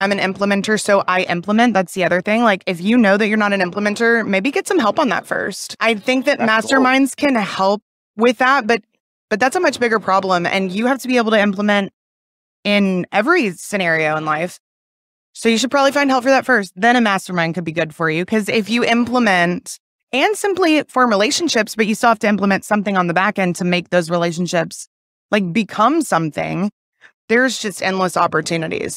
I'm an implementer, so I implement. That's the other thing. Like, if you know that you're not an implementer, maybe get some help on that first. I think that that's masterminds cool. can help with that, but but that's a much bigger problem. And you have to be able to implement in every scenario in life. So you should probably find help for that first. Then a mastermind could be good for you. Because if you implement and simply form relationships, but you still have to implement something on the back end to make those relationships like become something, there's just endless opportunities.